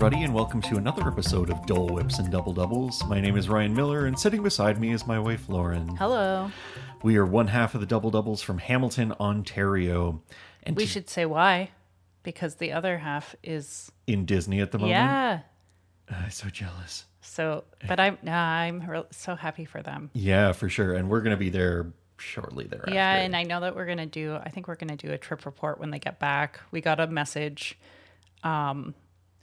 Everybody, and welcome to another episode of Dole Whips and Double Doubles. My name is Ryan Miller, and sitting beside me is my wife, Lauren. Hello. We are one half of the Double Doubles from Hamilton, Ontario, and We to- should say why, because the other half is in Disney at the moment. yeah. I'm so jealous. So, but I'm nah, I'm re- so happy for them. Yeah, for sure. And we're going to be there shortly thereafter. Yeah, and I know that we're gonna do. I think we're gonna do a trip report when they get back. We got a message um,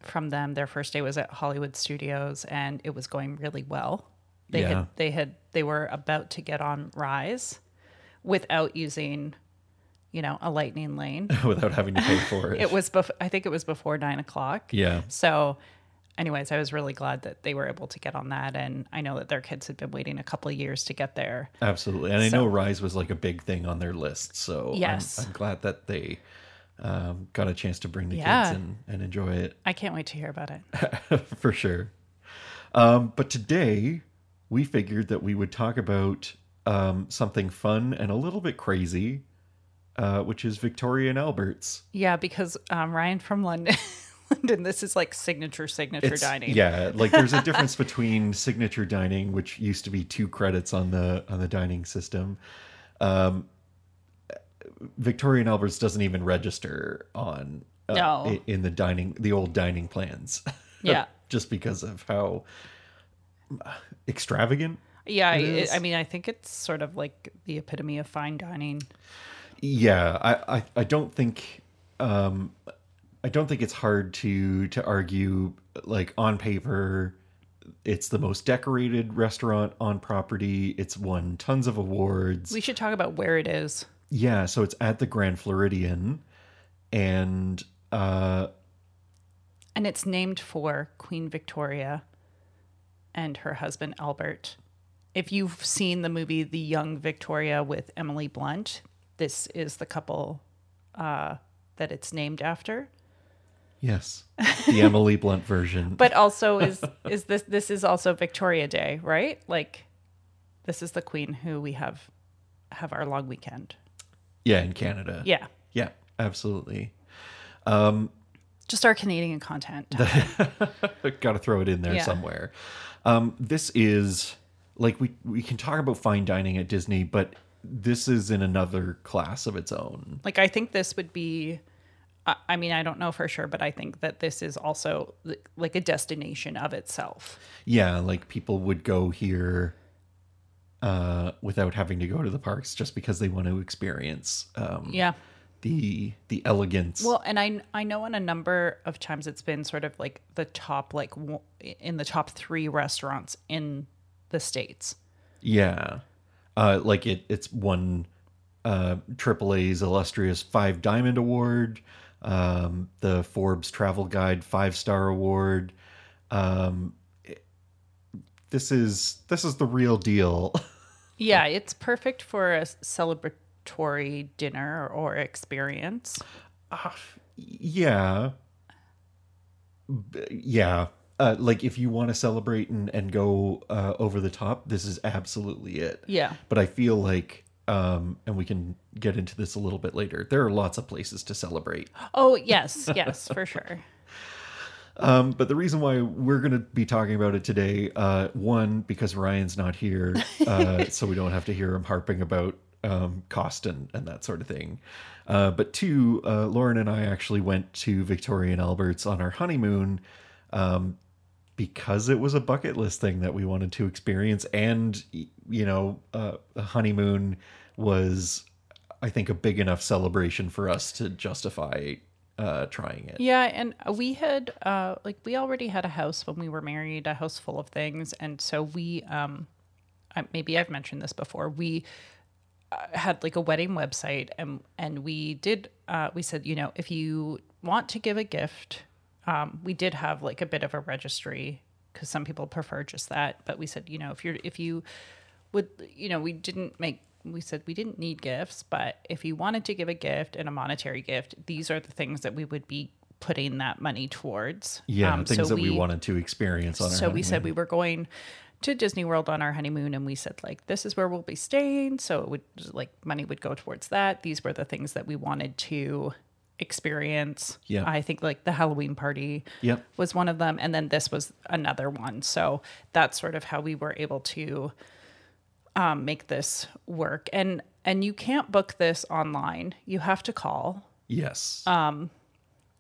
from them. Their first day was at Hollywood Studios, and it was going really well. They Yeah. had they had they were about to get on Rise without using, you know, a lightning lane. without having to pay for it. It was bef- I think it was before nine o'clock. yeah. So, anyways, I was really glad that they were able to get on that. And I know that their kids had been waiting a couple of years to get there. Absolutely. And I know Rise was like a big thing on their list. So I'm- Yes. I'm, glad that they um, got a chance to bring the Yeah. kids and, and enjoy it. I can't wait to hear about it. for sure. Um, but today we figured that we would talk about um, something fun and a little bit crazy, uh, which is Victoria and Albert's. Yeah, because um, Ryan from London, London, this is like signature, signature It's- dining. Yeah, like there's a difference between signature dining, which used to be two credits on the on the dining system. Um, Victoria and Albert's doesn't even register on uh, No. in the dining the old dining plans. Yeah. just because of how extravagant Yeah. I. I mean, I think it's sort of like the epitome of fine dining. Yeah, I, I, I don't think um I don't think it's hard to to argue like on paper it's the most decorated restaurant on property. It's won tons of awards. We should talk about where it is. Yeah, so it's at the Grand Floridian and uh And it's named for Queen Victoria and her husband Albert. If you've seen the movie The Young Victoria with Emily Blunt, this is the couple uh, that it's named after. yes, the Emily Blunt version. But also is is this this is also Victoria Day, right? Like this is the queen who we have have our long weekend. Yeah, in Canada. Yeah. Yeah, absolutely. Just our Canadian content. Got to throw it in there Yeah. somewhere. Um, this is like we we can talk about fine dining at Disney, but this is in another class of its own. Like I think this would be I mean, I don't know for sure, but I think that this is also like a destination of itself. Yeah, like people would go here uh, without having to go to the parks just because they want to experience um, Yeah. the the elegance. Well, and I I know on a number of times it's been sort of like the top like w- in the top 3 restaurants in the states. Yeah. Uh, like it, it's won uh, AAA's illustrious Five Diamond Award, um, the Forbes Travel Guide Five Star Award. Um, this is this is the real deal. Yeah, it's perfect for a celebratory dinner or experience. yeah, B- yeah. Uh, like if you want to celebrate and, and go uh, over the top, this is absolutely it. Yeah. but I feel like, um, and we can get into this a little bit later. There are lots of places to celebrate, Oh, yes, yes, for sure. Um, but the reason why we're going to be talking about it today, uh, one because Ryan's not here, uh, so we don't have to hear him harping about um, cost and, and that sort of thing. Uh, but two, uh, Lauren and I actually went to Victoria and Albert's on our honeymoon. Um, because it was a bucket list thing that we wanted to experience and you know uh, a honeymoon was i think a big enough celebration for us to justify uh, trying it Yeah, and we had uh like we already had a house when we were married, a house full of things, and so we um maybe I've mentioned this before. We uh, had like a wedding website and and we did uh we said, you know, if you want to give a gift, um we did have like a bit of a registry cuz some people prefer just that, but we said, you know, if you're if you would you know, we didn't make we said we didn't need gifts, but if you wanted to give a gift and a monetary gift, these are the things that we would be putting that money towards. yeah Um, things so that we, wanted to experience on our so we said we were going to Disney World on our honeymoon and we said like this is where we'll be staying so it would like money would go towards that these were the things that we wanted to experience. Yeah. I think like the Halloween party Yep. was one of them. And then this was another one. So that's sort of how we were able to um, make this work. And and you can't book this online. You have to call. Yes. Uh,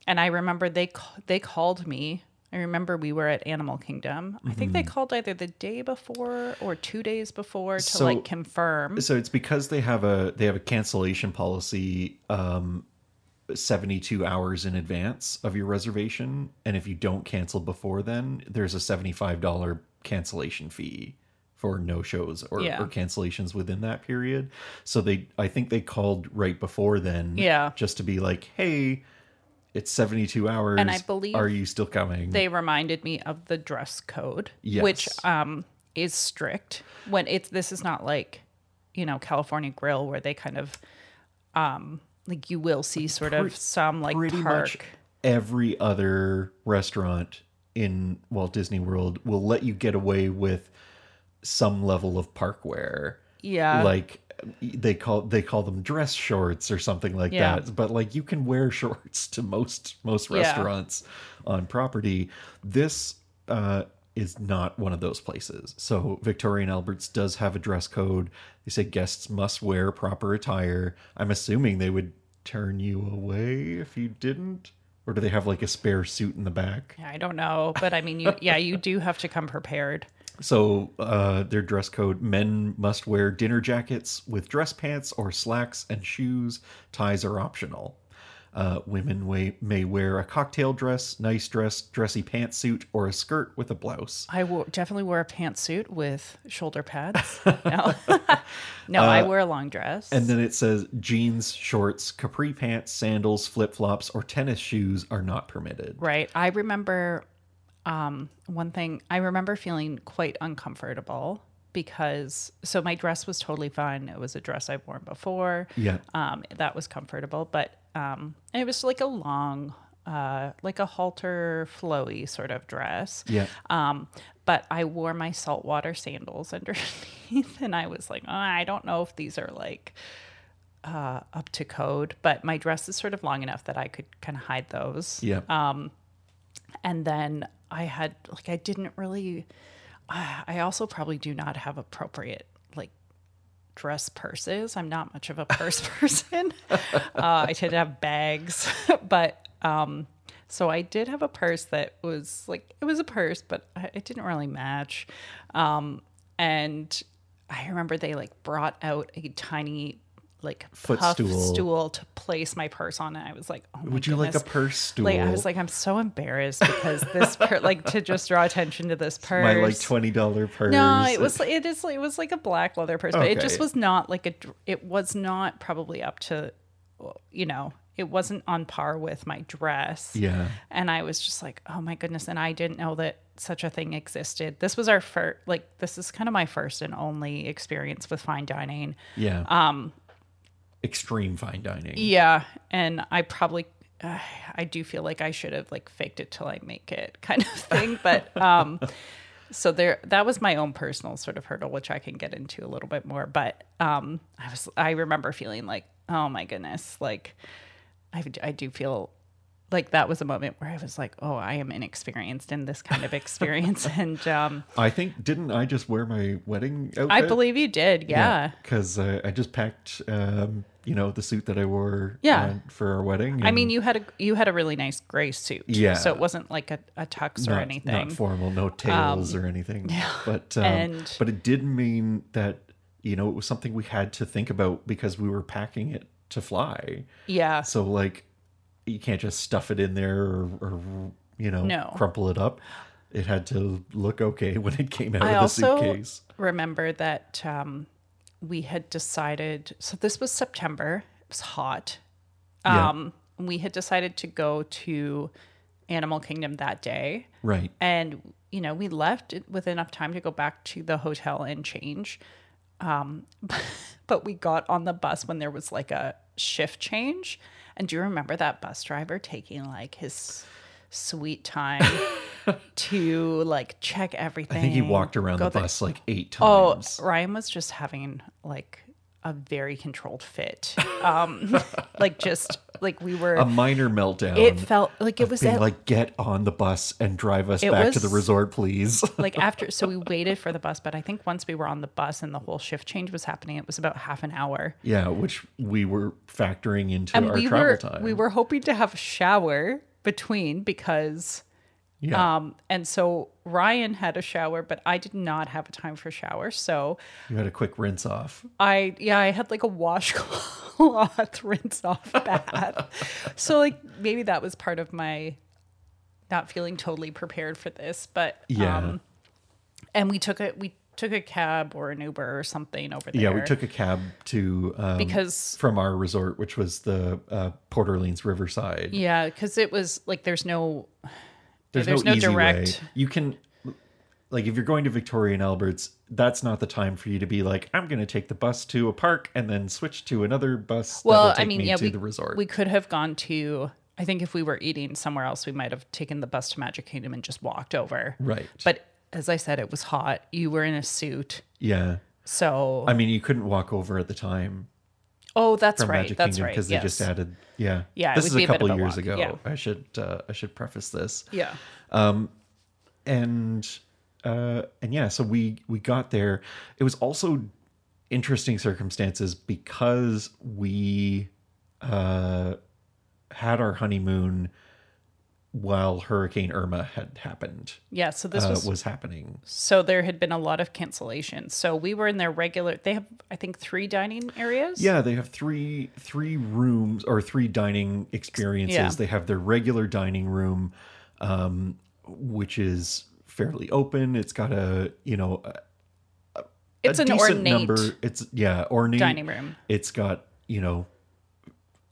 And I remember they they called me. I remember we were at Animal Kingdom. I think they called either the day before or two days before to So- like confirm. so it's because they have a they have a cancellation policy um 72 hours in advance of your reservation and if you don't cancel before then there's a $75 cancellation fee for no shows or, Yeah. or cancellations within that period so they i think they called right before then Yeah. just to be like hey it's 72 hours And I believe are you still coming they reminded me of the dress code, Yes. which um is strict. When it's this is not like, you know, California Grill where they kind of um like you will see sort of some like pretty park. much every other restaurant in Walt Disney World will let you get away with some level of parkwear. Yeah. Like they call they call them dress shorts or something like Yeah. that. But like you can wear shorts to most most Yeah. restaurants on property. This uh is not one of those places. So Victoria and Albert's does have a dress code. They say guests must wear proper attire. I'm assuming they would turn you away if you didn't. Or do they have like a spare suit in the back? I don't know, but I mean you yeah, you do have to come prepared. So uh, their dress code: men must wear dinner jackets with dress pants or slacks and shoes. Ties are optional. Uh, women may, may wear a cocktail dress, nice dress, dressy pantsuit, or a skirt with a blouse. I wo- definitely wear a pantsuit with shoulder pads. No, no, I wear a long dress. Uh, And then it says jeans, shorts, capri pants, sandals, flip flops, or tennis shoes are not permitted. Right. I remember um, one thing, I remember feeling quite uncomfortable because, so my dress was totally fine. It was a dress I've worn before. Yeah. Um, that was comfortable, but um, it was like a long, uh, like a halter flowy sort of dress. Yeah. Um, but I wore my saltwater sandals underneath, and I was like, oh, I don't know if these are like uh, up to code, but my dress is sort of long enough that I could kind of hide those Yeah. And then I had like I didn't really. Uh, I also probably do not have appropriate like dress purses. I'm not much of a purse person. uh, I tend to have bags, but um, so I did have a purse that was like it was a purse, but it didn't really match. Um, and I remember they like brought out a tiny like Footstool. stool to place my purse on, and I was like, oh my Would you like a purse stool? Like I was like, I'm so embarrassed because this per- like to just draw attention to this purse. my like twenty dollar purse. no, it was it is it was like a black leather purse, but it just was not like a it was not probably up to you know it wasn't on par with my dress. Yeah. and I was just like, oh my goodness, and I didn't know that such a thing existed. This was our first like this is kind of my first and only experience with fine dining. Yeah. Um. Extreme fine dining. Yeah, and I probably uh, I do feel like I should have like faked it till I make it kind of thing, but um so there that was my own personal sort of hurdle which I can get into a little bit more, but um I was I remember feeling like, oh my goodness, like I I do feel like that was a moment where I was like, oh, I am inexperienced in this kind of experience and um I think didn't I just wear my wedding outfit? I believe you did. Yeah. because uh, I just packed, um, you know, the suit that I wore, Yeah. uh, for our wedding. I mean, you had a you had a really nice gray suit, Yeah. So it wasn't like a, a tux or anything. not formal, no tails or anything. Yeah. But um, And- but it did mean that you know it was something we had to think about because we were packing it to fly. yeah, So like, you can't just stuff it in there or, or you know No. crumple it up. It had to look okay when it came out I of the also suitcase. remember that um, we had decided. So this was September. It was hot. Yeah. Um, We had decided to go to Animal Kingdom that day, Right. and you know we left with enough time to go back to the hotel and change. Um, but we got on the bus when there was like a shift change. And do you remember that bus driver taking like his sweet time to like check everything? I think he walked around the bus like eight times. Oh, Ryan was just having like a very controlled fit. Um, like just like we were. A minor meltdown. it felt like it was being at, like, get on the bus and drive us back to the resort, please. like after so we waited for the bus but i think once we were on the bus and the whole shift change was happening it was about half an hour yeah, which we were factoring into and our we travel were time. we were hoping to have a shower between because yeah. um and so ryan had a shower but i did not have a time for shower so you had a quick rinse off. i yeah i had like a washcloth rinse off bath so like maybe that was part of my not feeling totally prepared for this but Yeah. um and we took it. we took a cab or an uber or something over there Yeah, we took a cab to um, because from our resort, which was the uh, Port Orleans Riverside. yeah because it was like there's no There's, there's no, no direct- way. You can, like, if you're going to Victoria and Alberts, that's not the time for you to be like, I'm going to take the bus to a park and then switch to another bus. well i mean me yeah to we, the resort. we could have gone to i think if we were eating somewhere else we might have taken the bus to magic kingdom and just walked over right. but as i said it was hot. You were in a suit. Yeah, so I mean, you couldn't walk over at the time oh that's right Magic that's Kingdom right. because they just added. Yeah, Yeah, This is a couple of a years walk, ago. yeah. I should uh, I should preface this. yeah. Um, and uh and yeah so we we got there. It was also interesting circumstances because we uh had our honeymoon while hurricane irma had happened yeah so this uh, was was happening So there had been a lot of cancellations. So we were in their regular. They have, I think, three dining areas. yeah they have three three rooms or three dining experiences Yeah. they have their regular dining room um which is fairly open it's got a you know a, it's a an ornate number. It's yeah, ornate dining room. It's got you know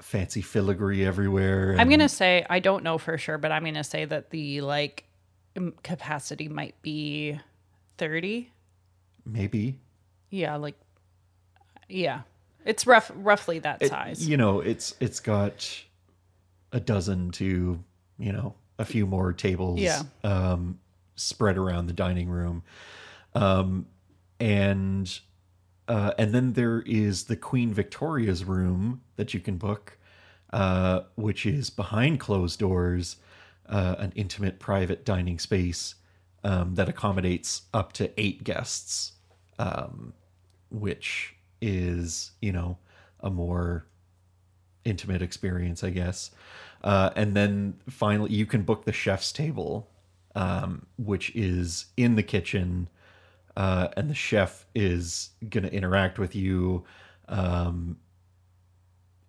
fancy filigree everywhere. I'm gonna say I don't know for sure, but I'm gonna say that the like capacity might be thirty. maybe Yeah, like yeah, it's rough, roughly that It- size. you know, it's it's got a dozen to you know a few more tables. Yeah. Um, spread around the dining room, um, and uh, and then there is the Queen Victoria's room that you can book, uh, which is behind closed doors, uh, an intimate private dining space um, that accommodates up to eight guests, um, which is you know a more intimate experience, I guess. Uh, and then finally, you can book the chef's table, um, which is in the kitchen, uh, and the chef is to interact with you. Um,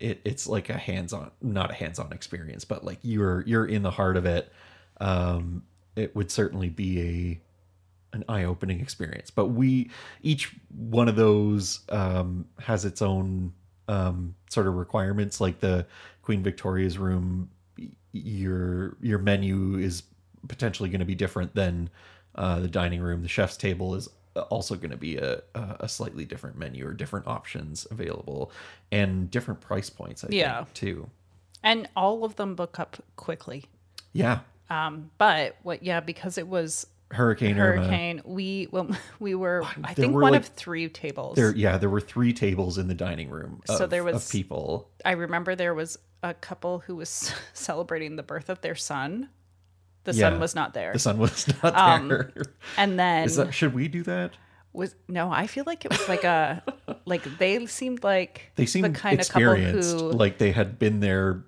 it, it's like a hands-on, not a hands-on experience, but like you're you're in the heart of it. Um, it would certainly be a an eye-opening experience. But we each one of those um, has its own um, sort of requirements. Like the Queen Victoria's room, your your menu is potentially going to be different than uh, the dining room. The chef's table is also going to be a a slightly different menu or different options available and different price points. I Yeah. think too. and all of them book up quickly. Yeah, Um, but what? Yeah, because it was Hurricane, Irma. hurricane. We well, we were. I there think were, one like- of three tables. There, yeah, there were three tables in the dining room. Of, So there was- people. I remember there was a couple who was celebrating the birth of their son. The Yeah. son was not there. The sun was not Um, there. and then Is that should we do that? was no, I feel like it was like a like they seemed like They seemed the kind of couple experienced, who like they had been there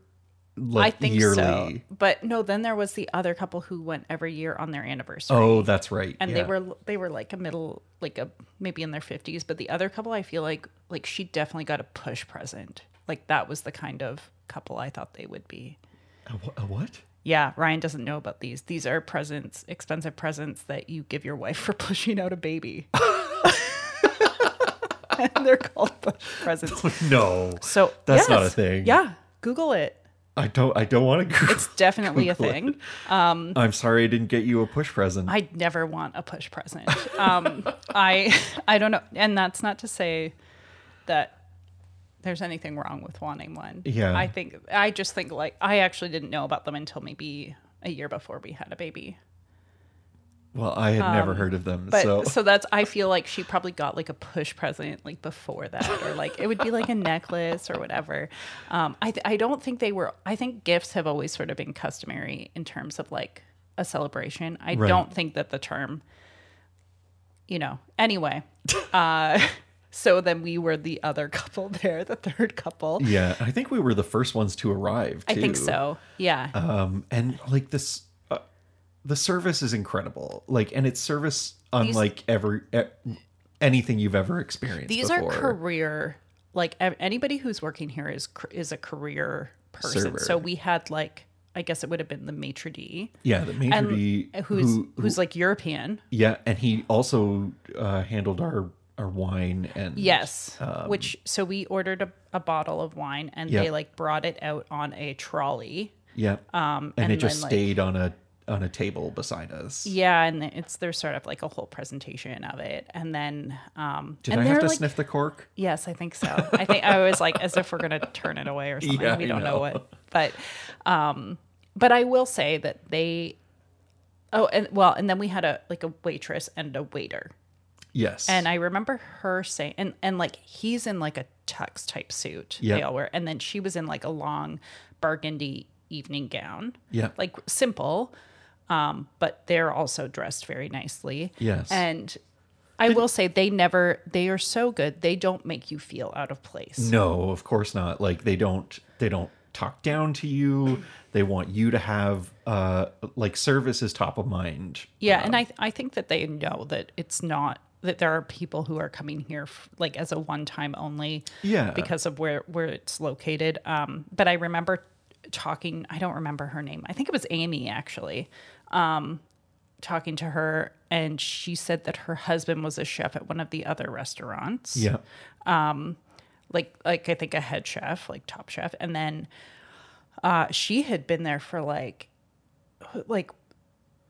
like I think yearly. so. But no, then there was the other couple who went every year on their anniversary. Oh, that's right. and they were they were like a middle like a maybe in their 50s but the other couple i feel like like she definitely got a push present like that was the kind of couple i thought they would be a, wh- a what? Yeah ryan doesn't know about these these are presents expensive presents that you give your wife for pushing out a baby and they're called push presents No, so That's not a thing. yeah google it I don't. I don't want to. it's definitely a Google it. thing I'm sorry, I didn't get you a push present. I'd never want a push present. Um, I I don't know, and that's not to say that there's anything wrong with wanting one. Yeah. I think I just think like I actually didn't know about them until maybe a year before we had a baby. Well, I had never heard of them. Um, But so so. that's I feel like she probably got like a push present like before that, or like it would be like a necklace or whatever. Um, I th- I don't think they were. I think gifts have always sort of been customary in terms of like a celebration. I Right. don't think that the term, you know. Anyway, uh, so then we were the other couple there, the third couple. yeah, I think we were the first ones to arrive. I think so. Yeah. um and like this uh, the service is incredible like and it's service unlike every e- anything you've ever experienced These before. are career like anybody who's working here is is a career person. Server. So we had like I guess it would have been the maitre d yeah the maitre d who's who, who- who's like European. yeah and he also uh handled our our wine and Yes. Which so we ordered a, a bottle of wine and Yep. they like brought it out on a trolley. yeah um and, and it just then, like- stayed on a on a table beside us Yeah, and it's there's sort of like a whole presentation of it, and then um, did and i have to like, sniff the cork Yes, I think so. I think I was like as if we're gonna turn it away or something. Yeah, we don't know. know. what, but um, but I will say that they. Oh, and well, and then we had a like a waitress and a waiter, yes and I remember her saying, and and like he's in like a tux type suit. Yeah. They all were, and then she was in like a long burgundy evening gown. Yeah. like simple, um, but they're also dressed very nicely. Yes. and. I will say they never they are so good they don't make you feel out of place. no of course not like they don't they don't talk down to you they want you to have uh like service is top of mind Yeah, and I I think that they know that it's not that there are people who are coming here f- like as a one time only. Yeah. Because of where where it's located. Um, but I remember talking. I don't remember her name. I think it was Amy actually. Um, talking to her, and she said that her husband was a chef at one of the other restaurants yeah like like I think a head chef, like top chef, and then uh, she had been there for like like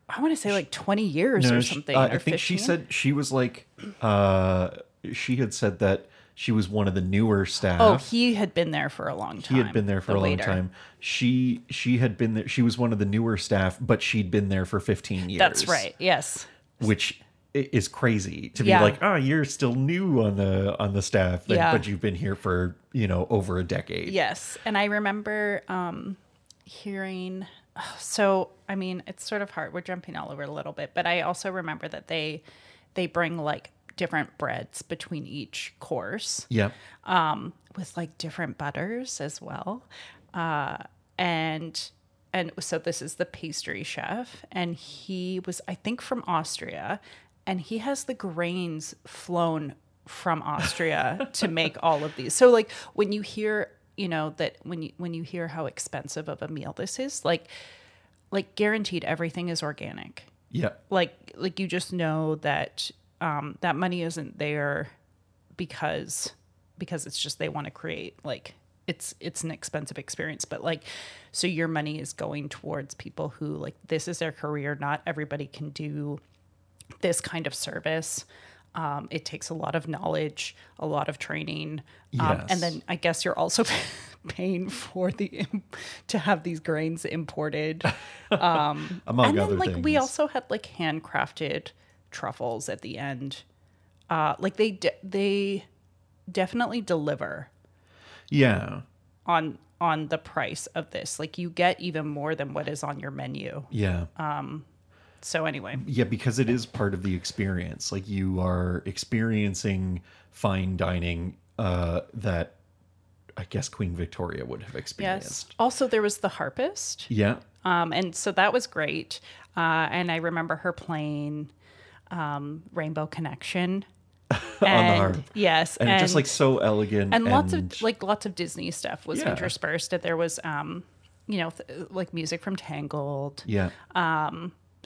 I want to say like twenty years or she- something. uh, or I think she said she was like, uh, she had said that she was one of the newer staff. Oh, he had been there for a long time. he had been there for the a long time. She she had been there. She was one of the newer staff, but she'd been there for fifteen years. That's right. Yes. Which is crazy to Yeah. be like, oh, you're still new on the on the staff, but, Yeah. but you've been here for you know over a decade. Yes, and I remember um, hearing. So I mean, it's sort of hard. We're jumping all over a little bit, but I also remember that they they bring like different breads between each course. Yeah. um, with like different butters as well. Uh, and and so this is the pastry chef, and he was I think from Austria, and he has the grains flown from Austria to make all of these. So like when you hear you know that when you when you hear how expensive of a meal this is, like like guaranteed everything is organic Yeah. like like you just know that um that money isn't there because because it's just they want to create like it's it's an expensive experience but like so your money is going towards people who like this is their career not everybody can do this kind of service um, it takes a lot of knowledge a lot of training um, Yes. and then i guess you're also paying for the to have these grains imported Among and other then like things. we also had like handcrafted truffles at the end uh like they de- they definitely deliver Yeah. on on the price of this like you get even more than what is on your menu Yeah. So anyway Yeah, because it is part of the experience. Like you are experiencing fine dining uh, that I guess Queen Victoria would have yes experienced. also there was the harpist Yeah. um and so that was great uh and i remember her playing um rainbow connection and, harp. yes And, just like so elegant and lots of like lots of Disney stuff was Yeah. interspersed. That there was, um, you know, th- like music from Tangled. yeah,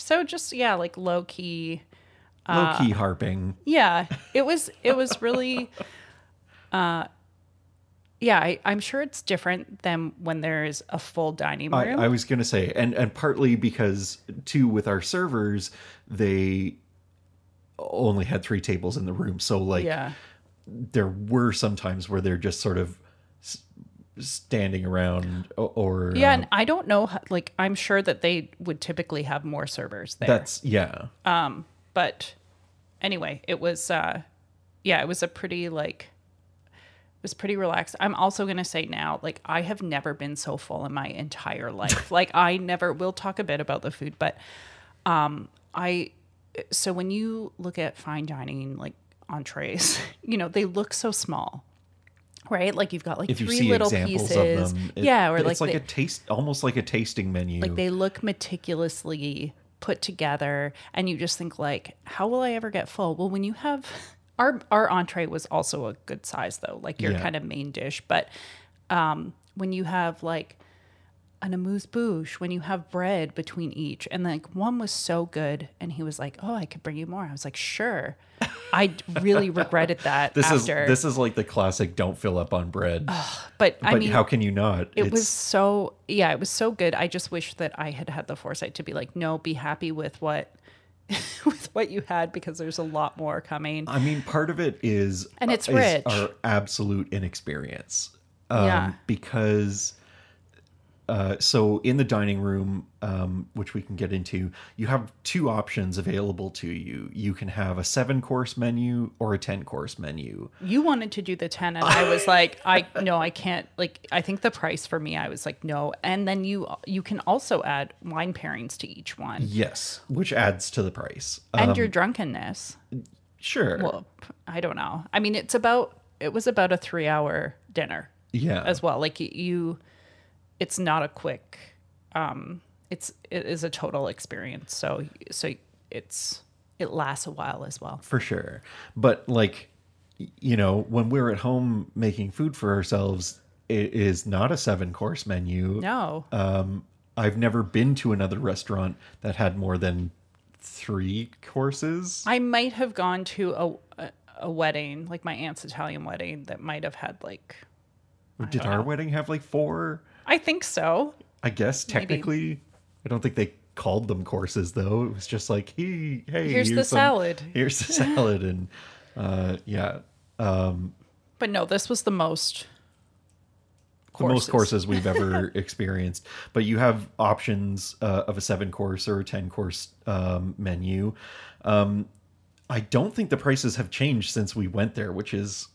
So just yeah, like low key. low key harping. Yeah, it was. It was really. Uh, yeah, I, I'm sure it's different than when there's a full dining room. I was gonna say, and and partly because too with our servers, they only had three tables in the room, so like yeah, there were some times where they're just sort of standing around or Yeah, uh, and I don't know. Like, I'm sure that they would typically have more servers there. that's yeah Um but anyway, it was. uh Yeah, it was a pretty like. It was pretty relaxed. I'm also gonna say now, like I have never been so full in my entire life. like I never. We'll talk a bit about the food, but um, I. So when you look at fine dining, like entrees, you know they look so small, right? Like you've got like if three little pieces, of them it- yeah, or it's like like they- a taste almost like a tasting menu like they look meticulously put together and you just think like how will i ever get full well when you have our our entree was also a good size though like your Yeah. kind of main dish but um when you have like an amuse bouche when you have bread between each. And like one was so good and he was like oh i could bring you more. I was like sure. I really regretted that this after. is this is like the classic don't fill up on bread. But i mean how can you not? it was so yeah it was so good. I just wish that i had had the foresight to be like no be happy with what with what you had because there's a lot more coming. I mean, part of it is And it's is rich. our absolute inexperience. Um, Yeah. Because, uh, so in the dining room, um, which we can get into, you have two options available to you. You can have a seven course menu or a ten course menu. you wanted to do the 10 and i was like i no i can't like i think the price for me i was like no and then you you can also add wine pairings to each one Yes, which adds to the price. and Um, your drunkenness sure. well I don't know i mean it's about it was about a three hour dinner yeah. as well. Like you, it's not a quick. Um, it's it is a total experience. So so it's it lasts a while as well. for sure but like you know when we're at home making food for ourselves it is not a seven course menu No, um i've never been to another restaurant that had more than three courses I might have gone to a, a a wedding, like my aunt's Italian wedding, that might have had like. did our wedding have like four I think so. i guess technically i don't think they called them courses though it was just like hey hey Here's the some- salad. here's the salad and uh yeah um But no, this was the most. the most courses we've ever experienced. But you have options uh, of a seven course or a 10 course um, menu. Um, I don't think the prices have changed since we went there, which is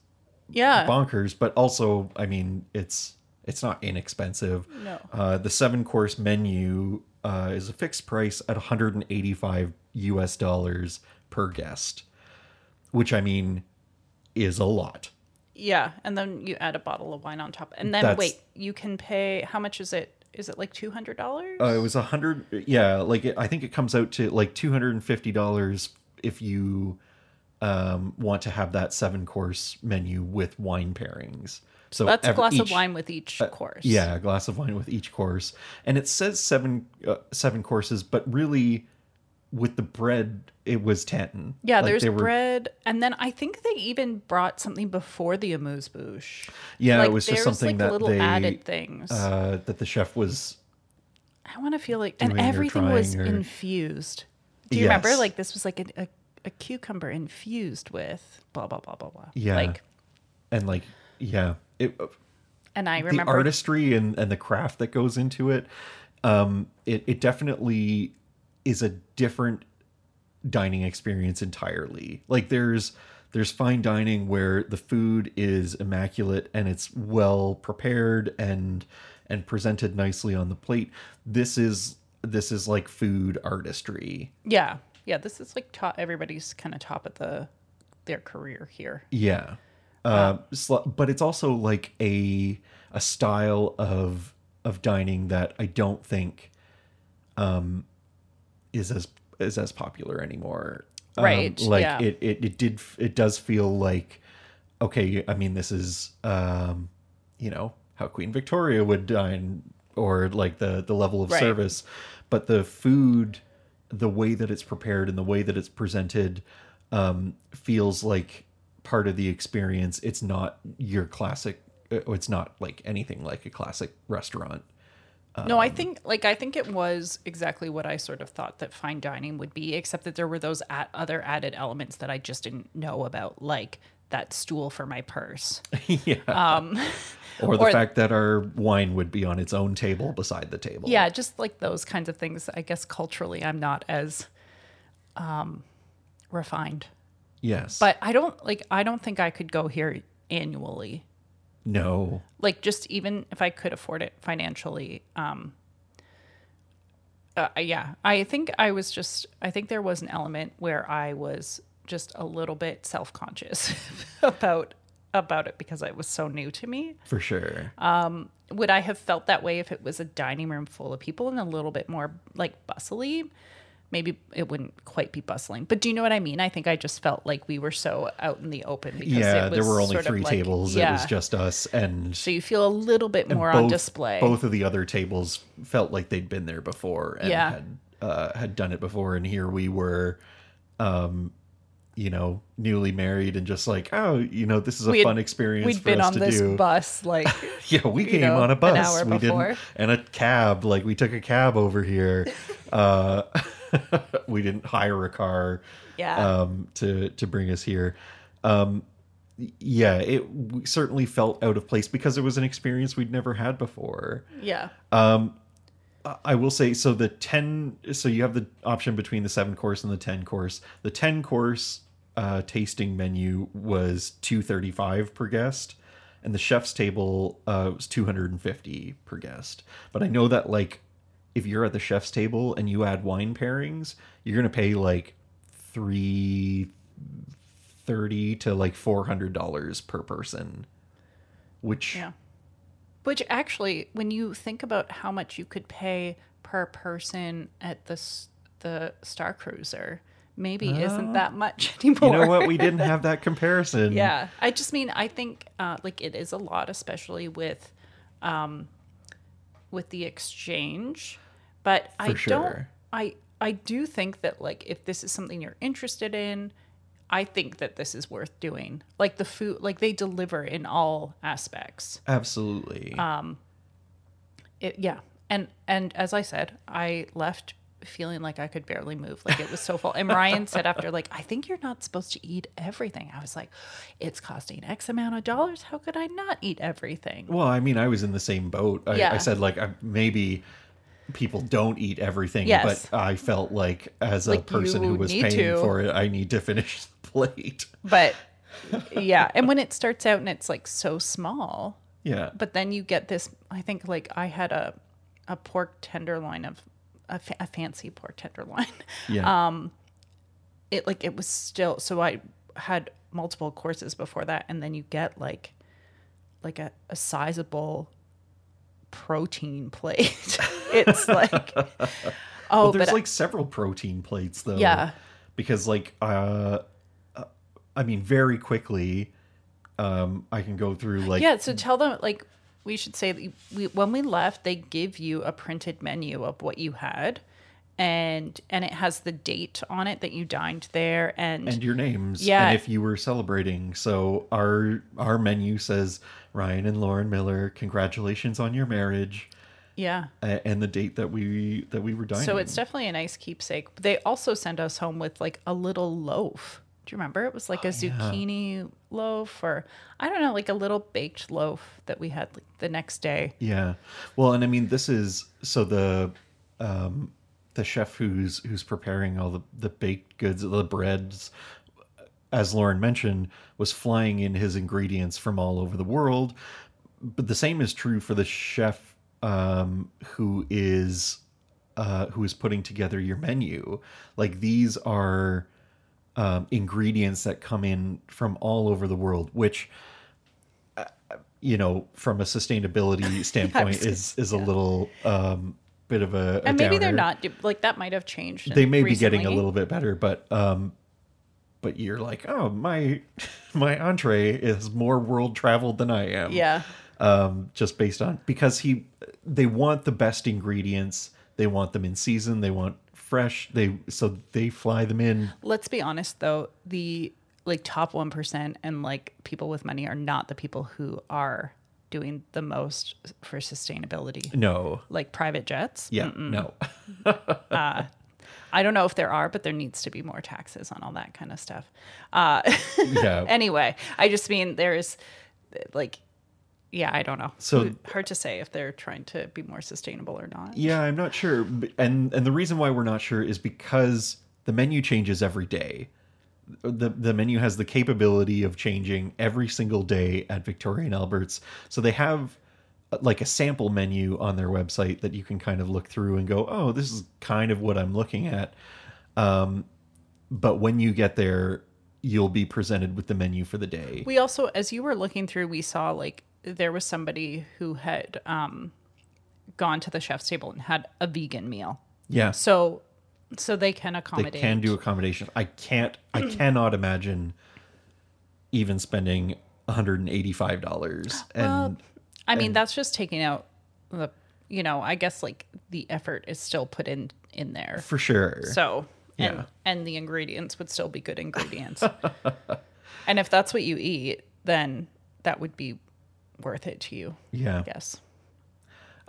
Yeah. bonkers. But also, I mean, it's it's not inexpensive. No. Uh, the seven course menu uh, is a fixed price at 185 US dollars per guest, which I mean is a lot. Yeah, and then you add a bottle of wine on top, and then That's- wait, you can pay. How much is it? Is it like two hundred dollars? Uh, it was a hundred. Yeah, like it, I think it comes out to like two hundred and fifty dollars if you um, want to have that seven course menu with wine pairings. So That's a glass of wine with each course. Yeah, a glass of wine with each course, and it says seven uh, seven courses, but really, with the bread, it was ten. Yeah, Like, there's were- bread, and then I think they even brought something before the amuse bouche. Yeah, like, it was just something like that little they added things. uh, that the chef was. I want to feel like, and everything was or- infused. Do you remember? Like this was like a, a, a cucumber infused with blah blah blah blah blah. Yeah, Like, and like yeah, it and I remember the remember artistry and, and the craft that goes into it um it, it definitely is a different dining experience entirely like there's there's fine dining where the food is immaculate and it's well prepared and and presented nicely on the plate this is this is like food artistry yeah, yeah. This is like top. Everybody's kind of top of the their career here. Yeah. Uh, sl- but it's also like a a style of of dining that I don't think um is as is as popular anymore. Um, Right, like yeah. it, it it did it does feel like okay, I mean this is um you know how Queen Victoria would dine or like the the level of Right. service, but the food the way that it's prepared and the way that it's presented um, feels like part of the experience. It's not your classic. uh, It's not like anything like a classic restaurant. no, Um, I think like I think it was exactly what I sort of thought that fine dining would be, except that there were those at other added elements that I just didn't know about, like that stool for my purse. yeah. Um, or the or- fact that our wine would be on its own table beside the table. yeah, just like those kinds of things. I guess culturally, I'm not as um, refined, Yes. but I don't like. I don't think I could go here annually. no. Like just even if I could afford it financially. Um, uh, yeah, I think I was just. I think there was an element where I was just a little bit self conscious about about it because it was so new to me. For sure. Um, would I have felt that way if it was a dining room full of people and a little bit more like bustly? Maybe it wouldn't quite be bustling, but do you know what I mean? I think I just felt like we were so out in the open because yeah, it was there were only three like- tables. It was just us and so you feel a little bit more both, on display. Both of the other tables felt like they'd been there before and Yeah. had uh, had done it before, and here we were, um, you know, newly married and just like, oh, you know, this is a had- fun experience We'd been on this do. bus, like yeah, we came know, on a an bus. hour we before. didn't, and a cab. Like we took a cab over here. uh, we didn't hire a car. Yeah. Um, to to bring us here. Um, yeah, it certainly felt out of place because it was an experience we'd never had before. yeah, Um, I will say so the 10 so you have the option between the 7 course and the 10 course. The 10 course uh tasting menu was 235 per guest and the chef's table uh was 250 per guest. But I know that like if you're at the chef's table and you add wine pairings, you're going to pay like 330 to like $400 per person. Which yeah. Which actually, when you think about how much you could pay per person at the the Star Cruiser, maybe isn't that much anymore. Uh, you know what? We didn't have that comparison. Yeah, I just mean I think uh, like it is a lot, especially with, um, with the exchange. But I don't. I I do think that like if this is something you're interested in, I think that this is worth doing. Like the food, like they deliver in all aspects. Absolutely. Um. It, yeah, and and as I said, I left feeling like I could barely move. Like it was so full. And Ryan said after, like, I think you're not supposed to eat everything. I was like, it's costing X amount of dollars. How could I not eat everything? well, I mean, I was in the same boat. I, Yeah. I said like I, maybe people don't eat everything, Yes. but I felt like as a person who was paying to. for it, I need to finish the plate. But yeah, and when it starts out and it's like so small, Yeah. but then you get this. I think like I had a a pork tenderloin of a, fa- a fancy pork tenderloin. yeah. um, it like it was still so I had multiple courses before that, and then you get like like a, a sizable protein plate. it's like oh, well, there's but like several protein plates though. Yeah. Because like uh, uh I mean, very quickly, um, I can go through like yeah. So tell them like we should say that we when we left, they give you a printed menu of what you had. And and it has the date on it that you dined there, and, and your names Yeah. and if you were celebrating so our our menu says ryan and lauren miller congratulations on your marriage yeah, and the date that we that we were dining So it's definitely a nice keepsake. They also send us home with like a little loaf. Do you remember? It was like a zucchini loaf or I don't know, like a little baked loaf that we had like the next day. yeah well and i mean this is so the um the chef who's who's preparing all the the baked goods the breads as lauren mentioned was flying in his ingredients from all over the world. But the same is true for the chef um, who is uh, who is putting together your menu. Like these are um, ingredients that come in from all over the world, which uh, you know, from a sustainability standpoint, gonna is is a little um, bit of a, a And maybe they're not like that might have changed. They may be getting a little bit better, but um, but you're like, oh my, my entree is more world traveled than I am. Yeah. um, just based on because he they want the best ingredients. They want them in season. They want fresh. They so they fly them in. Let's be honest though, the like top 1% and like people with money are not the people who are doing the most for sustainability. no Like private jets. yeah no I don't know if there are, but there needs to be more taxes on all that kind of stuff. Uh, Yeah. anyway, I just mean there's like, yeah, I don't know. So- hard to say if they're trying to be more sustainable or not. Yeah, I'm not sure, and and the reason why we're not sure is because the menu changes every day. The The menu has the capability of changing every single day at Victoria and Albert's, so they have uh, like a sample menu on their website that you can kind of look through and go, oh, this is kind of what I'm looking at. Um, but when you get there, you'll be presented with the menu for the day. We also, as you were looking through, we saw like there was somebody who had um, gone to the chef's table and had a vegan meal. yeah, So, so they can accommodate. they can do accommodation. I can't. I cannot imagine even spending 185 dollars. And Well, I mean, that's just taking out the, you know, I guess like the effort is still put in in there. for sure, So, and Yeah. and the ingredients would still be good ingredients. and if that's what you eat, then that would be worth it to you, yeah. I guess.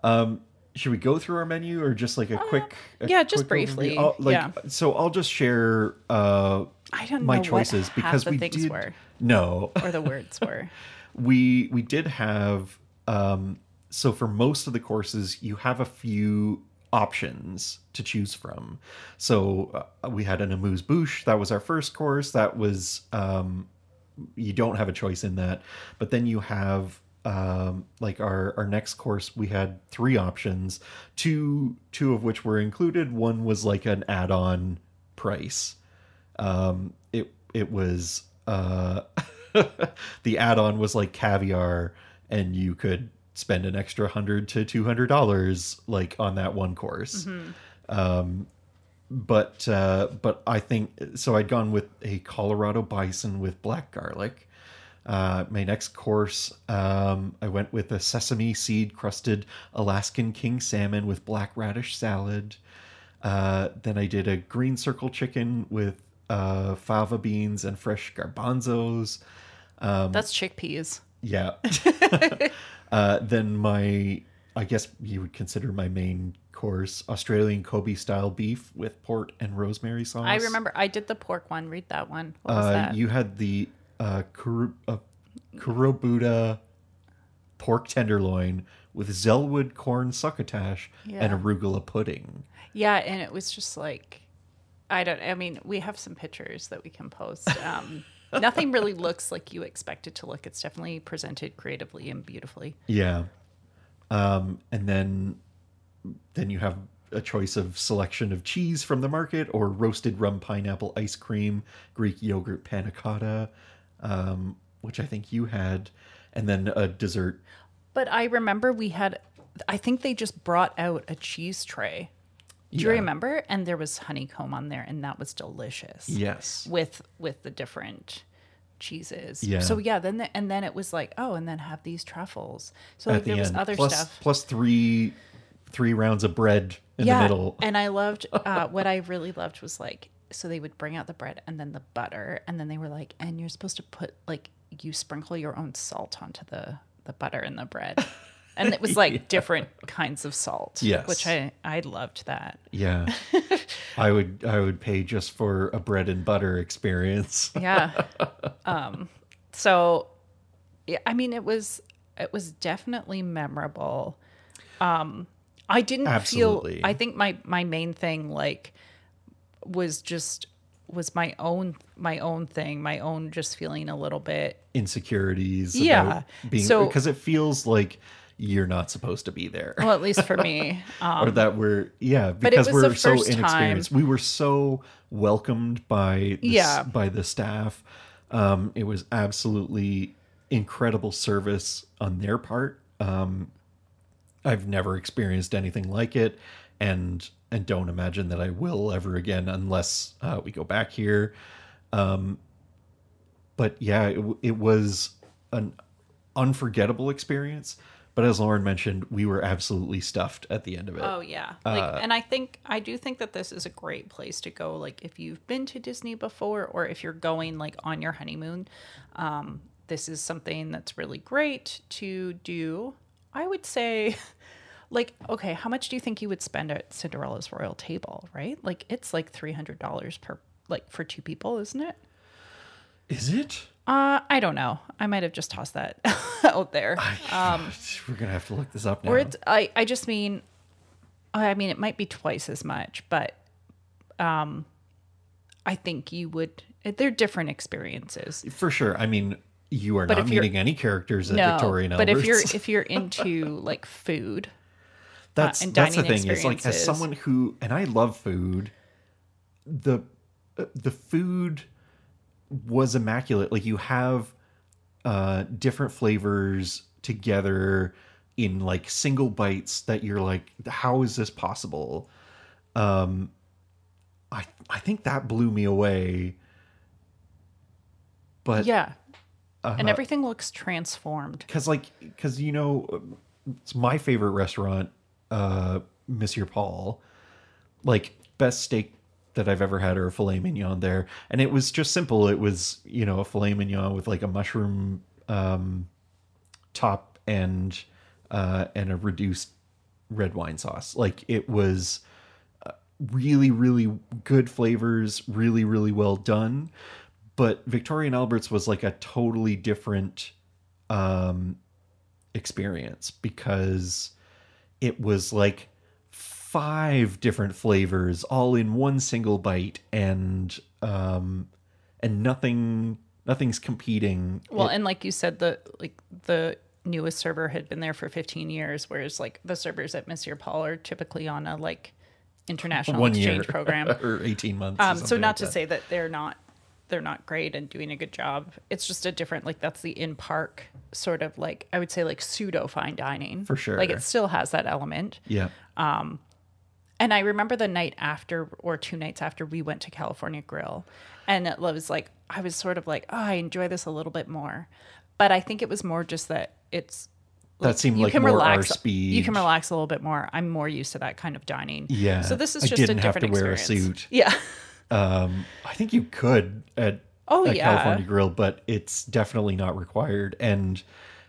Um, Should we go through our menu or just like a quick? a Uh, yeah, just quick briefly? Like, yeah. So I'll just share uh, I don't my know choices because we things did. were No, or the words were. we we did have um so for most of the courses you have a few options to choose from so uh, we had an amuse bouche that was our first course that was um you don't have a choice in that but then you have um like our our next course we had three options. Two two of which were included. One was like an add-on price. Um it it was uh the add-on was like caviar and you could spend an extra 100 to 200 dollars like on that one course. Um but uh but i think so i'd gone with a colorado bison with black garlic uh, my next course, um, I went with a sesame seed crusted Alaskan king salmon with black radish salad. Uh, then I did a green circle chicken with uh, fava beans and fresh garbanzos. Um, That's chickpeas. Yeah. uh, then my, I guess you would consider my main course Australian Kobe style beef with port and rosemary sauce. I remember I did the pork one. Read that one. What was Uh, that? you had the uh, Kuru, uh, Kurobuta pork tenderloin with Zellwood corn succotash and arugula pudding. Yeah, and it was just like I don't I mean, we have some pictures that we can post. Um nothing really looks like you expect it to look. It's definitely presented creatively and beautifully. Yeah. Um, and then then you have a choice of selection of cheese from the market or roasted rum pineapple ice cream, Greek yogurt panna cotta, um, which I think you had, and then a dessert. But I remember we had I think they just brought out a cheese tray. Do you Yeah. remember? And there was honeycomb on there and that was delicious. Yes. With with the different cheeses. Yeah. So yeah, then the, and then it was like, oh, and then have these truffles. So like the there was end, other plus stuff. plus three three rounds of bread in yeah, the middle. And I loved uh, what I really loved was like so they would bring out the bread and then the butter and then they were like and you're supposed to put like you sprinkle your own salt onto the the butter and the bread. And it was like different kinds of salt. Yes. Which I I loved that. Yeah. I would I would pay just for a bread and butter experience. Yeah. um so yeah, I mean it was it was definitely memorable. Um I didn't Absolutely. feel I think my my main thing like was just was my own my own thing, my own just feeling a little bit Insecurities Yeah. about being So- because it feels like you're not supposed to be there. well at least for me. Um or that we're yeah because we're so inexperienced we were so welcomed by the, Yeah. by the staff um it was absolutely incredible service on their part um i've never experienced anything like it and and don't imagine that i will ever again unless uh, we go back here um but yeah it, it was an unforgettable experience but as lauren mentioned we were absolutely stuffed at the end of it Oh yeah. Like and I think I do think that this is a great place to go like if you've been to Disney before or if you're going like on your honeymoon. Um this is something that's really great to do. I would say like okay, how much do you think you would spend at Cinderella's royal table, right? Like it's like $300 per like for two people, isn't it? Is it? Uh, I don't know. I might have just tossed that out there. Um, We're gonna have to look this up now. Or it's I I just mean I mean it might be twice as much, but um I think you would they're different experiences. For sure. I mean, you are But not meeting any characters at No, Victorian but if you're if you're into like food, that's and that's the thing. It's like as someone who and I love food, the uh, the food was immaculate. Like you have uh different flavors together in like single bites that you're like how is this possible? Um I I think that blew me away. But yeah. Uh-huh. And everything looks transformed. because like because you know it's my favorite restaurant uh monsieur paul like best steak that i've ever had or a filet mignon there. And it was just simple. It was you know a filet mignon with like a mushroom um top and uh and a reduced red wine sauce. Like it was uh, really really good flavors really really well done. But Victoria and Albert's was like a totally different um experience because it was like five different flavors all in one single bite and um and nothing nothing's competing Well, and like you said, the like the newest server had been there for 15 years, whereas like the servers at Monsieur Paul are typically on a like international one year exchange program. or 18 months or Um, so not like to that. say that they're not they're not great and doing a good job. It's just a different like that's the in park sort of like I would say like pseudo fine dining For sure. Like it still has that element. yeah Um And I remember the night after or two nights after we went to California Grill, and it was like I was sort of like, oh, I enjoy this a little bit more, but I think it was more just that it's that seemed you like can more relax. speed You can relax a little bit more. I'm more used to that kind of dining. Yeah. So this is just a didn't have different to wear a suit. Yeah. Um i think you could at Oh, at yeah. california grill but it's definitely not required and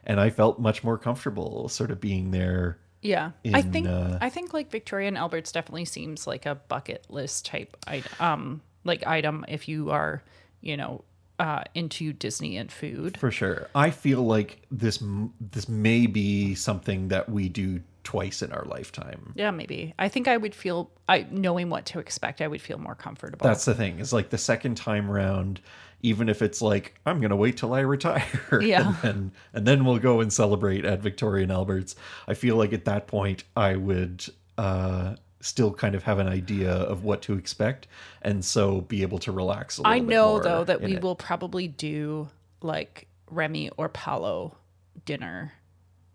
and i felt much more comfortable sort of being there Yeah, I think uh, I think like Victoria and Albert's definitely seems like a bucket list type item, um, like item if you are, you know, uh, into Disney and food. For sure. I feel like this this may be something that we do twice in our lifetime. Yeah, maybe. I think I would feel, I knowing what to expect, I would feel more comfortable. That's the thing. Is like the second time round, even if it's like I'm gonna wait till I retire, Yeah. and then and then we'll go and celebrate at Victoria and Albert's. I feel like at that point I would uh, still kind of have an idea of what to expect, and so be able to relax a little. I know though that we it. will probably do like Remy or Palo dinner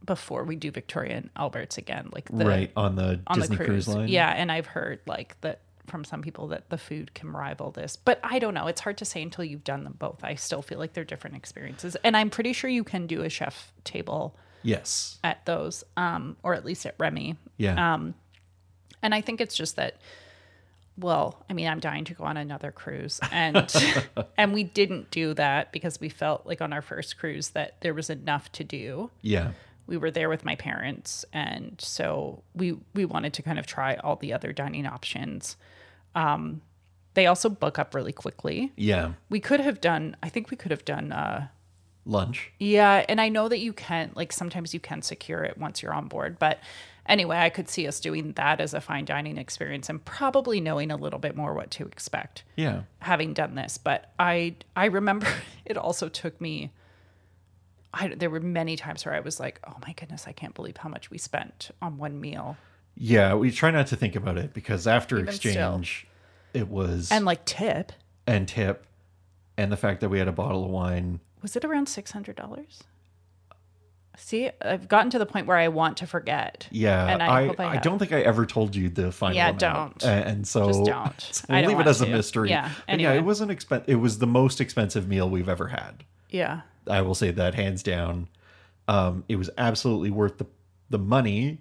before we do Victoria and Albert's again, like the right on the on Disney the cruise. cruise. line. Yeah, and I've heard like that from some people that the food can rival this. But I don't know. It's hard to say until you've done them both. I still feel like they're different experiences. And I'm pretty sure you can do a chef table Yes. at those, um, or at least at Remy. Yeah. Um, And I think it's just that well, I mean, I'm dying to go on another cruise and and we didn't do that because we felt like on our first cruise that there was enough to do yeah. We were there with my parents and so we we wanted to kind of try all the other dining options um they also book up really quickly Yeah. we could have done i think we could have done uh Lunch. yeah and i know that you can like sometimes you can secure it once you're on board but anyway i could see us doing that as a fine dining experience and probably knowing a little bit more what to expect Yeah. having done this but i i remember it also took me I, there were many times where I was like, "Oh my goodness, I can't believe how much we spent on one meal." Yeah. We try not to think about it because after Even still. exchange, it was And like tip, and tip, and the fact that we had a bottle of wine. was it around six hundred dollars? See, I've gotten to the point where I want to forget. Yeah, and I, I, hope I, I, don't think I ever told you the final Yeah, amount. don't. And so Just don't. so I we'll don't leave it as a mystery. Yeah, But yeah, it wasn't expen- It was the most expensive meal we've ever had. Yeah, I will say that hands down. Um, it was absolutely worth the the money.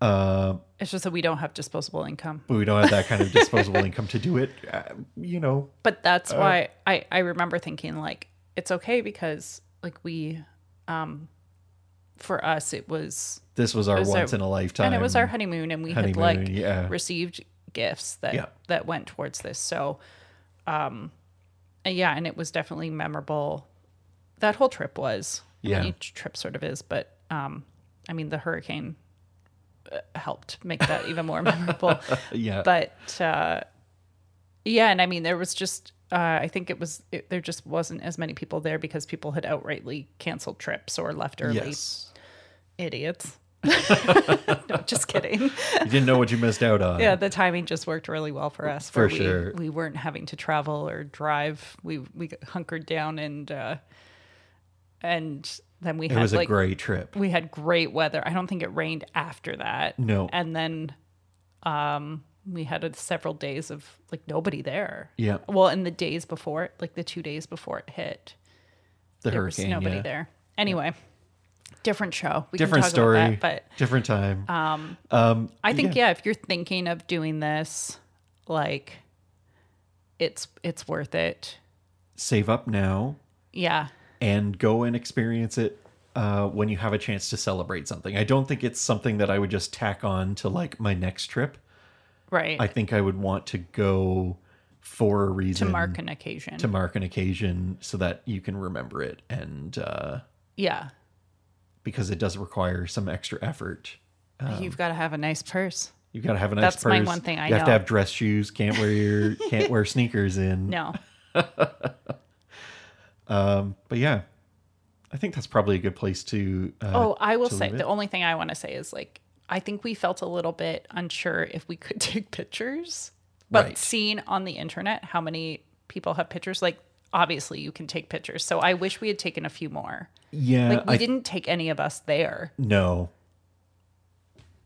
Uh, it's just that we don't have disposable income. but we don't have that kind of disposable income to do it. Uh, you know, But that's why I I remember thinking like it's okay because like we um for us, it was This was our was our- once in a lifetime. and it was our honeymoon and we honeymoon, had like yeah. received gifts that Yeah. that went towards this so um yeah and it was definitely memorable that whole trip was I mean, Yeah. each trip sort of is but um i mean the hurricane uh, helped make that even more memorable yeah. but uh yeah and i mean there was just uh, I think it was it, there just wasn't as many people there because people had outrightly canceled trips or left early. yes. Idiots. no, just kidding. You didn't know what you missed out on. yeah, the timing just worked really well for us. For we, sure. we weren't having to travel or drive. We we hunkered down and uh, and then we It had was a like great trip. we had great weather. I don't think it rained after that. No. and then um, we had uh, several days of like nobody there. Yeah. Well, in the days before like the two days before it hit, The there hurricane. was nobody yeah. there. Anyway, different show. We Different story. that, but different time. um, um, I think yeah. if you're thinking of doing this, like it's it's worth it. save up now Yeah. And go and experience it uh, when you have a chance to celebrate something. I don't think it's something that I would just tack on to like my next trip. Right. I think I would want to go for a reason to mark an occasion. to mark an occasion so that you can remember it and uh, yeah. because it does require some extra effort. You've got to have a nice purse. You've got to have a nice That's my purse. one thing I you have to have dress shoes. Can't wear your can't wear sneakers in. No. Um, but yeah, I think that's probably a good place to. Uh, Oh, I will say the only thing I want to say is like I think we felt a little bit unsure if we could take pictures, but Right. seeing on the internet how many people have pictures, like obviously you can take pictures. So I wish we had taken a few more. yeah, Like we I didn't take any of us there. no.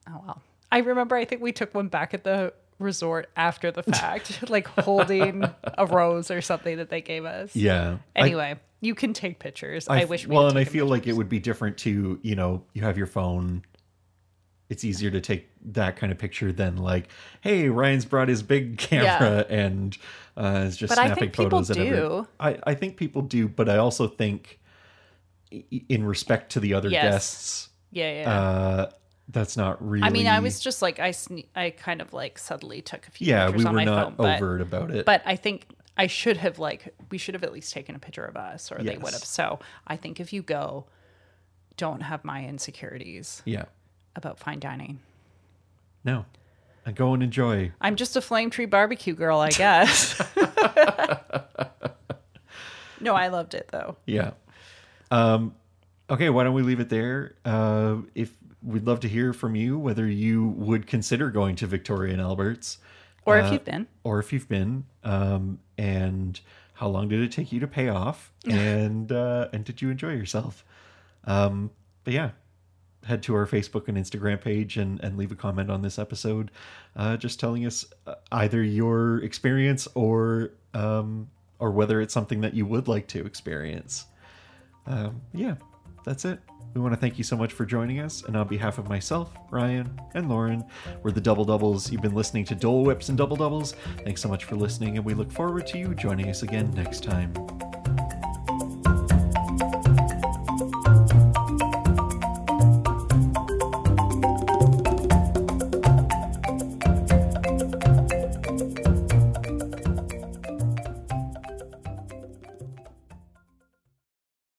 Oh well. I remember I think we took one back at the resort after the fact, like holding a rose or something that they gave us. Yeah. I- Anyway, you can take pictures. I wish we well, and I feel like it would be different to you know you have your phone. It's easier to take that kind of picture than like, hey, Ryan's brought his big camera and uh, is just But I snapping think people photos. at every- do. I I think people do, but I also think, in respect to the other Yes. guests, Yeah, yeah. uh, that's not really. I mean, I was just like I sne- I kind of like subtly took a few yeah, pictures we on were my not phone, but overt about it. but I think I should have like we should have at least taken a picture of us, or they Yes. would have. So I think if you go, don't have my insecurities yeah, about fine dining. no, and go and enjoy. I'm just a flame tree barbecue girl, I guess. no, I loved it though. Yeah. Um, okay, why don't we leave it there? Uh, if we'd love to hear from you, whether you would consider going to Victoria and Albert's, Or Uh, if you've been, or if you've been, um, and how long did it take you to pay off, and uh, and did you enjoy yourself? Um, but yeah, head to our Facebook and Instagram page and, and leave a comment on this episode, uh, just telling us uh, either your experience or um, or whether it's something that you would like to experience. Um, yeah, that's it. We want to thank you so much for joining us, and on behalf of myself, Ryan, and Lauren, we're the Double Doubles. You've been listening to Dole Whips and Double Doubles. Thanks so much for listening, and we look forward to you joining us again next time.